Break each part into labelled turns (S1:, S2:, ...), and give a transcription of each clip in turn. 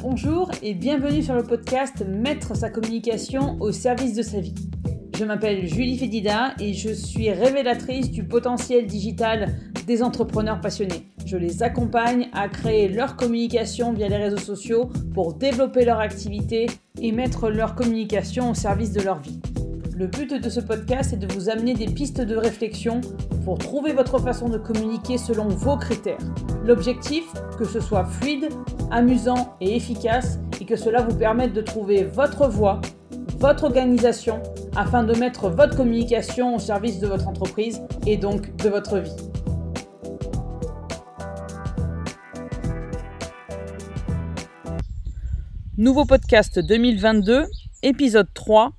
S1: Bonjour et bienvenue sur le podcast Mettre sa communication au service de sa vie. Je m'appelle Julie Fédida et je suis révélatrice du potentiel digital des entrepreneurs passionnés. Je les accompagne à créer leur communication via les réseaux sociaux pour développer leur activité et mettre leur communication au service de leur vie. Le but de ce podcast est de vous amener des pistes de réflexion pour trouver votre façon de communiquer selon vos critères. L'objectif, que ce soit fluide, amusant et efficace et que cela vous permette de trouver votre voie, votre organisation afin de mettre votre communication au service de votre entreprise et donc de votre vie. Nouveau podcast 2022, épisode 3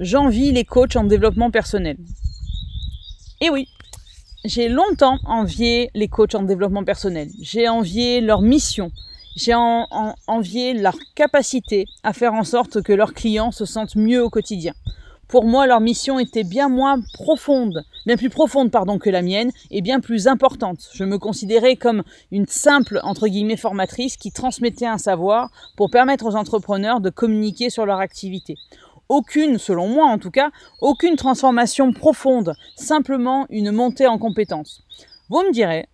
S1: J'envie les coachs en développement personnel. Et oui, j'ai longtemps envié les coachs en développement personnel. J'ai envié leur mission. J'ai envié leur capacité à faire en sorte que leurs clients se sentent mieux au quotidien. Pour moi, leur mission était bien moins profonde, bien plus profonde que la mienne et bien plus importante. Je me considérais comme une simple entre formatrice qui transmettait un savoir pour permettre aux entrepreneurs de communiquer sur leur activité aucune, selon moi en tout cas, aucune transformation profonde, simplement une montée en compétences. Vous me direz,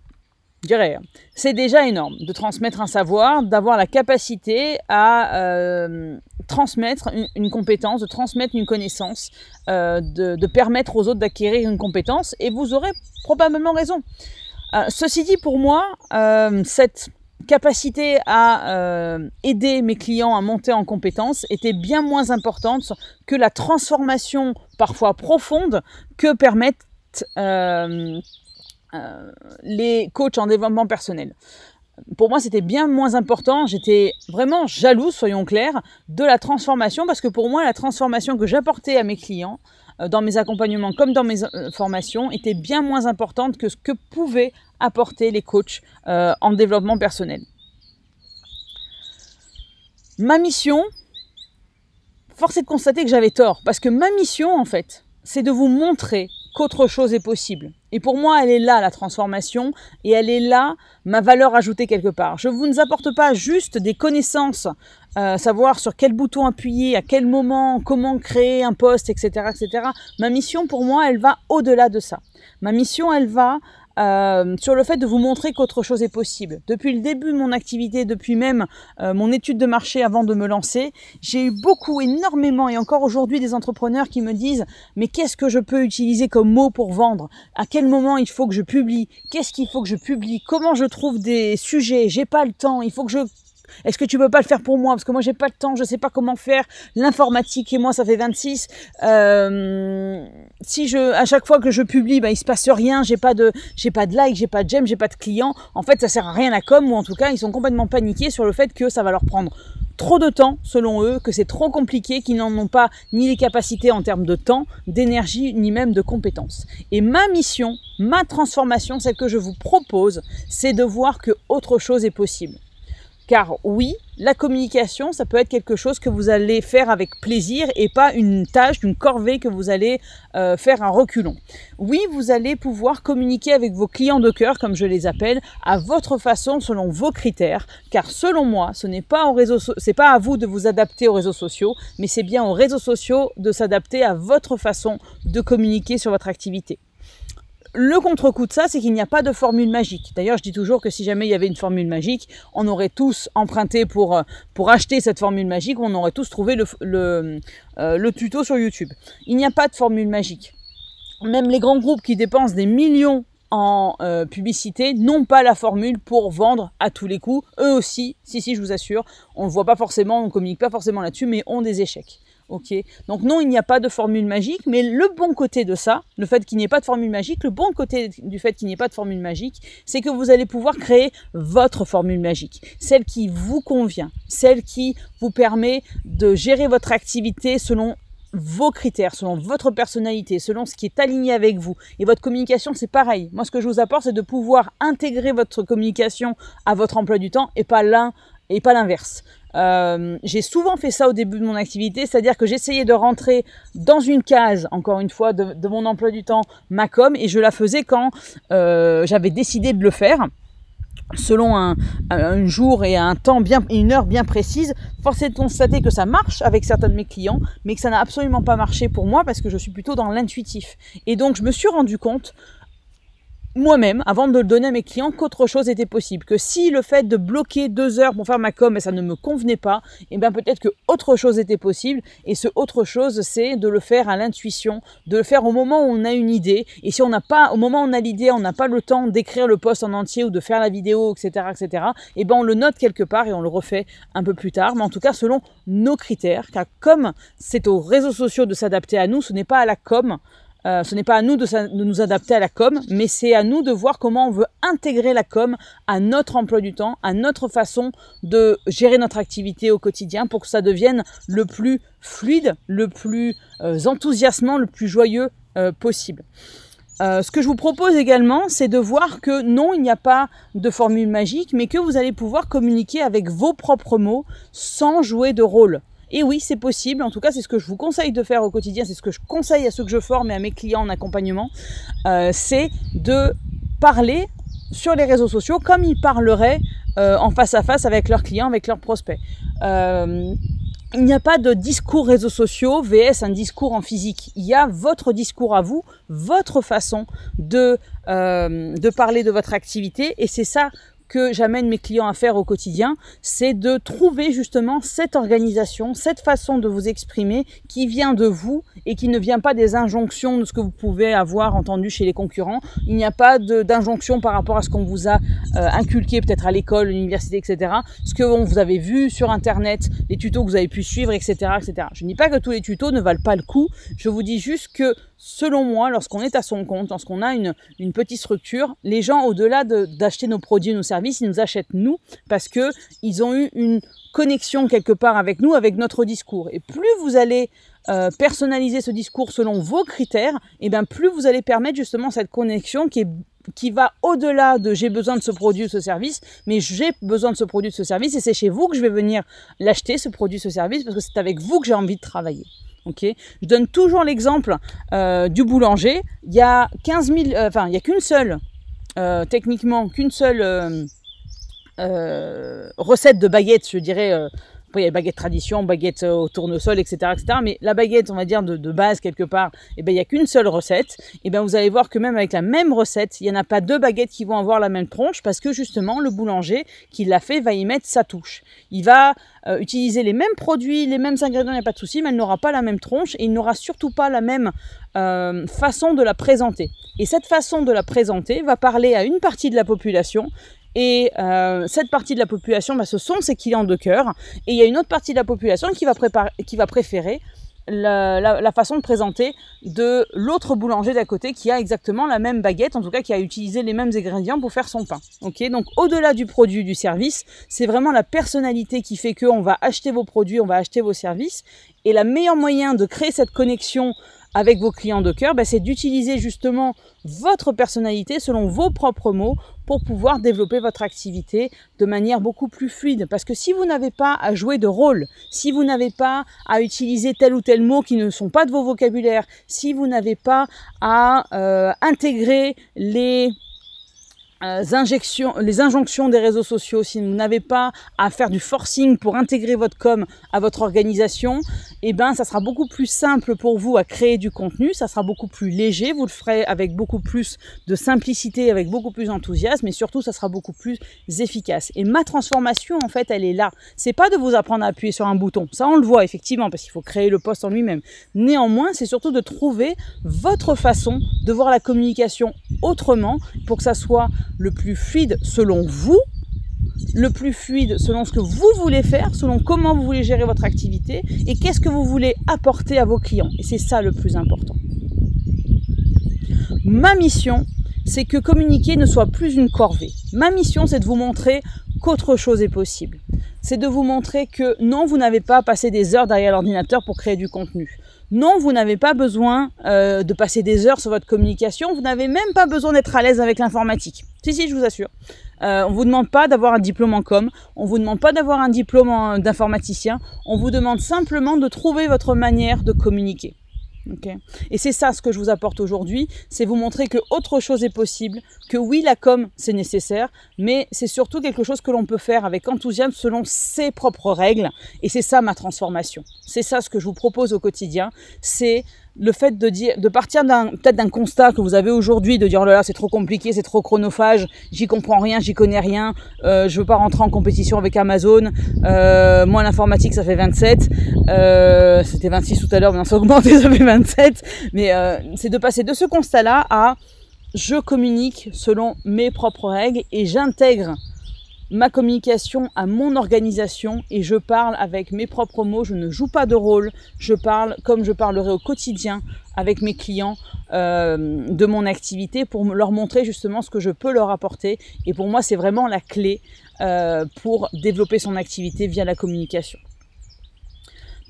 S1: c'est déjà énorme de transmettre un savoir, d'avoir la capacité à euh, transmettre une, compétence, de transmettre une connaissance, euh, de, permettre aux autres d'acquérir une compétence, et vous aurez probablement raison. Euh, ceci dit, pour moi, cette capacité à euh, aider mes clients à monter en compétences était bien moins importante que la transformation parfois profonde que permettent euh, euh, les coachs en développement personnel. Pour moi, c'était bien moins important. J'étais vraiment jalouse, soyons clairs, de la transformation parce que pour moi, la transformation que j'apportais à mes clients dans mes accompagnements comme dans mes formations était bien moins importante que ce que pouvaient apporter les coachs euh, en développement personnel. Ma mission, force est de constater que j'avais tort, parce que ma mission, en fait, c'est de vous montrer qu'autre chose est possible. Et pour moi, elle est là, la transformation, et elle est là, ma valeur ajoutée quelque part. Je ne vous apporte pas juste des connaissances, euh, savoir sur quel bouton appuyer, à quel moment, comment créer un poste, etc., etc. Ma mission, pour moi, elle va au-delà de ça. Ma mission, elle va euh, sur le fait de vous montrer qu'autre chose est possible. Depuis le début de mon activité, depuis même euh, mon étude de marché avant de me lancer, j'ai eu beaucoup, énormément, et encore aujourd'hui des entrepreneurs qui me disent mais qu'est-ce que je peux utiliser comme mot pour vendre? À quel moment il faut que je publie? Qu'est-ce qu'il faut que je publie? Comment je trouve des sujets? J'ai pas le temps. Il faut que je est-ce que tu peux pas le faire pour moi? Parce que moi, j'ai pas le temps, je sais pas comment faire. L'informatique et moi, ça fait 26. Euh, si à chaque fois que je publie, ben, il se passe rien. J'ai pas de, j'ai pas de j'ai pas de j'aime, j'ai pas de clients. En fait, ça sert à rien à com, ou en tout cas, ils sont complètement paniqués sur le fait que ça va leur prendre trop de temps, selon eux, que c'est trop compliqué, qu'ils n'en ont pas ni les capacités en termes de temps, d'énergie, ni même de compétences. Et ma mission, ma transformation, celle que je vous propose, c'est de voir que autre chose est possible. Car oui, la communication, ça peut être quelque chose que vous allez faire avec plaisir et pas une tâche, une corvée que vous allez euh, faire un reculon. Oui, vous allez pouvoir communiquer avec vos clients de cœur, comme je les appelle, à votre façon, selon vos critères. Car selon moi, ce n'est pas, à vous de vous adapter aux réseaux sociaux, mais c'est bien aux réseaux sociaux de s'adapter à votre façon de communiquer sur votre activité. Le contre-coup de ça, c'est qu'il n'y a pas de formule magique. D'ailleurs, je dis toujours que si jamais il y avait une formule magique, on aurait tous emprunté pour, euh, pour acheter cette formule magique, on aurait tous trouvé le, euh, le tuto sur YouTube. Il n'y a pas de formule magique. Même les grands groupes qui dépensent des millions en euh, publicité n'ont pas la formule pour vendre à tous les coups. Eux aussi, si si, je vous assure, on ne voit pas forcément, on ne communique pas forcément là-dessus, mais ont des échecs. Donc non, il n'y a pas de formule magique, mais le bon côté de ça, le fait qu'il n'y ait pas de formule magique, le bon côté du fait qu'il n'y ait pas de formule magique, c'est que vous allez pouvoir créer votre formule magique, celle qui vous convient, celle qui vous permet de gérer votre activité selon vos critères, selon votre personnalité, selon ce qui est aligné avec vous. Et votre communication, c'est pareil. Moi, ce que je vous apporte, c'est de pouvoir intégrer votre communication à votre emploi du temps et pas l'un et pas l'inverse. Euh, j'ai souvent fait ça au début de mon activité, c'est-à-dire que j'essayais de rentrer dans une case, encore une fois, de, mon emploi du temps, ma com, et je la faisais quand euh, j'avais décidé de le faire. selon un, jour et un temps bien, une heure bien précise, force est de constater que ça marche avec certains de mes clients, mais que ça n'a absolument pas marché pour moi parce que je suis plutôt dans l'intuitif. Et donc je me suis rendu compte moi-même, avant de le donner à mes clients, qu'autre chose était possible. Que si le fait de bloquer deux heures pour faire ma com, et ça ne me convenait pas, et eh bien peut-être que autre chose était possible. Et ce autre chose, c'est de le faire à l'intuition, de le faire au moment où on a une idée. Et si on n'a pas, au moment où on a l'idée, on n'a pas le temps d'écrire le post en entier ou de faire la vidéo, etc., etc., et ben on le note quelque part et on le refait un peu plus tard. Mais en tout cas, selon nos critères, car comme c'est aux réseaux sociaux de s'adapter à nous, ce n'est pas à la com euh, ce n'est pas à nous de, nous adapter à la com, mais c'est à nous de voir comment on veut intégrer la com à notre emploi du temps, à notre façon de gérer notre activité au quotidien pour que ça devienne le plus fluide, le plus euh, enthousiasmant, le plus joyeux euh, possible. ce que je vous propose également, c'est de voir que non, il n'y a pas de formule magique, mais que vous allez pouvoir communiquer avec vos propres mots sans jouer de rôle. Et oui, c'est possible. En tout cas, c'est ce que je vous conseille de faire au quotidien. C'est ce que je conseille à ceux que je forme et à mes clients en accompagnement. Euh, c'est de parler sur les réseaux sociaux comme ils parleraient euh, en face à face avec leurs clients, avec leurs prospects. Euh, il n'y a pas de discours réseaux sociaux vs un discours en physique. Il y a votre discours à vous, votre façon de, de parler de votre activité et c'est ça que j'amène mes clients à faire au quotidien, c'est de trouver justement cette organisation, cette façon de vous exprimer qui vient de vous et qui ne vient pas des injonctions de ce que vous pouvez avoir entendu chez les concurrents. Il n'y a pas d'injonction par rapport à ce qu'on vous a euh, inculqué peut-être à l'école, l'université, etc. Ce que vous avez vu sur Internet, les tutos que vous avez pu suivre, etc., etc. Je ne dis pas que tous les tutos ne valent pas le coup. Je vous dis juste que selon moi, lorsqu'on est à son compte, lorsqu'on a une, petite structure, les gens, au-delà d'acheter nos produits, nos services, ils nous achètent nous parce que ils ont eu une connexion quelque part avec nous, avec notre discours. Et plus vous allez euh, personnaliser ce discours selon vos critères, et eh bien plus vous allez permettre justement cette connexion qui est qui va au-delà de j'ai besoin de ce produit ou ce service, mais j'ai besoin de ce produit ou ce service et c'est chez vous que je vais venir l'acheter, ce produit, ce service, parce que c'est avec vous que j'ai envie de travailler. Ok, je donne toujours l'exemple euh, du boulanger. Il y a 15 000, euh, enfin, il n'y a qu'une seule, euh, techniquement, qu'une seule recette de baguette, je dirais, il y a baguette tradition, baguette au tournesol, etc., etc. Mais la baguette, on va dire, de, base, quelque part, eh ben, il n'y a qu'une seule recette. Et eh ben, vous allez voir que même avec la même recette, il n'y en a pas deux baguettes qui vont avoir la même tronche parce que justement, le boulanger qui l'a fait va y mettre sa touche. Il va euh, utiliser les mêmes produits, les mêmes ingrédients, il n'y a pas de souci, mais elle n'aura pas la même tronche et il n'aura surtout pas la même euh, façon de la présenter. Et cette façon de la présenter va parler à une partie de la population et euh, cette partie de la population, bah, ce sont ses clients de cœur. Et il y a une autre partie de la population qui va, préférer la, façon de présenter de l'autre boulanger d'à côté qui a exactement la même baguette, en tout cas qui a utilisé les mêmes ingrédients pour faire son pain. Donc au-delà du produit, du service, c'est vraiment la personnalité qui fait qu'on va acheter vos produits, on va acheter vos services. Et la meilleure moyen de créer cette connexion avec vos clients de cœur, bah, c'est d'utiliser justement votre personnalité selon vos propres mots pour pouvoir développer votre activité de manière beaucoup plus fluide. Parce que si vous n'avez pas à jouer de rôle, si vous n'avez pas à utiliser tel ou tel mot qui ne sont pas de vos vocabulaires, si vous n'avez pas à euh, intégrer les injections, les injonctions des réseaux sociaux, si vous n'avez pas à faire du forcing pour intégrer votre com à votre organisation, eh ben, ça sera beaucoup plus simple pour vous à créer du contenu, ça sera beaucoup plus léger, vous le ferez avec beaucoup plus de simplicité, avec beaucoup plus d'enthousiasme, et surtout, ça sera beaucoup plus efficace. Et ma transformation, en fait, elle est là. C'est pas de vous apprendre à appuyer sur un bouton. Ça, on le voit effectivement, parce qu'il faut créer le poste en lui-même. Néanmoins, c'est surtout de trouver votre façon de voir la communication autrement pour que ça soit le plus fluide selon vous, le plus fluide selon ce que vous voulez faire, selon comment vous voulez gérer votre activité et qu'est-ce que vous voulez apporter à vos clients. Et c'est ça le plus important. Ma mission, c'est que communiquer ne soit plus une corvée. Ma mission, c'est de vous montrer qu'autre chose est possible. C'est de vous montrer que non, vous n'avez pas passé des heures derrière l'ordinateur pour créer du contenu. Non, vous n'avez pas besoin euh, de passer des heures sur votre communication, vous n'avez même pas besoin d'être à l'aise avec l'informatique. Si, si, je vous assure. Euh, on vous demande pas d'avoir un diplôme en com, on vous demande pas d'avoir un diplôme d'informaticien, on vous demande simplement de trouver votre manière de communiquer. Et c'est ça ce que je vous apporte aujourd'hui, c'est vous montrer que autre chose est possible, que oui la com c'est nécessaire, mais c'est surtout quelque chose que l'on peut faire avec enthousiasme selon ses propres règles, et c'est ça ma transformation. C'est ça ce que je vous propose au quotidien, c'est le fait de partir peut-être d'un constat que vous avez aujourd'hui, de dire oh là là c'est trop compliqué, c'est trop chronophage, j'y comprends rien, j'y connais rien, euh, je veux pas rentrer en compétition avec Amazon, euh, moi l'informatique ça fait 27, euh, c'était 26 tout à l'heure, mais on s'est augmenté, ça fait 27, mais c'est de passer de ce constat-là à je communique selon mes propres règles et j'intègre ma communication à mon organisation et je parle avec mes propres mots, je ne joue pas de rôle, je parle comme je parlerai au quotidien avec mes clients euh, de mon activité pour leur montrer justement ce que je peux leur apporter. Et pour moi, c'est vraiment la clé euh, pour développer son activité via la communication.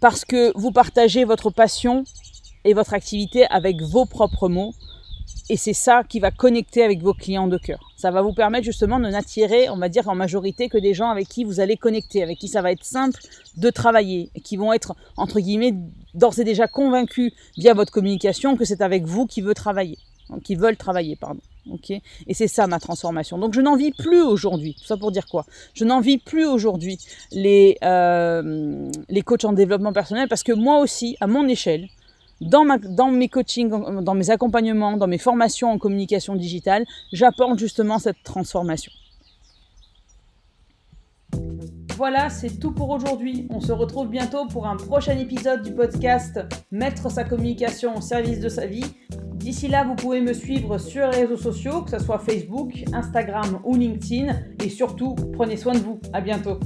S1: Parce que vous partagez votre passion et votre activité avec vos propres mots, et c'est ça qui va connecter avec vos clients de cœur. Ça va vous permettre justement de n'attirer, on va dire en majorité, que des gens avec qui vous allez connecter, avec qui ça va être simple de travailler, qui vont être, entre guillemets, d'ores et déjà convaincus via votre communication que c'est avec vous qui veut travailler, qui veulent travailler, pardon. Ok? Et c'est ça ma transformation. Donc je n'en vis plus aujourd'hui. Tout ça pour dire quoi? Je n'en vis plus aujourd'hui les, euh, les coachs en développement personnel parce que moi aussi, à mon échelle, dans, mes coachings, dans mes accompagnements, dans mes formations en communication digitale, j'apporte justement cette transformation. Voilà, c'est tout pour aujourd'hui. On se retrouve bientôt pour un prochain épisode du podcast Mettre sa communication au service de sa vie. D'ici là, vous pouvez me suivre sur les réseaux sociaux, que ce soit Facebook, Instagram ou LinkedIn. Et surtout, prenez soin de vous. À bientôt.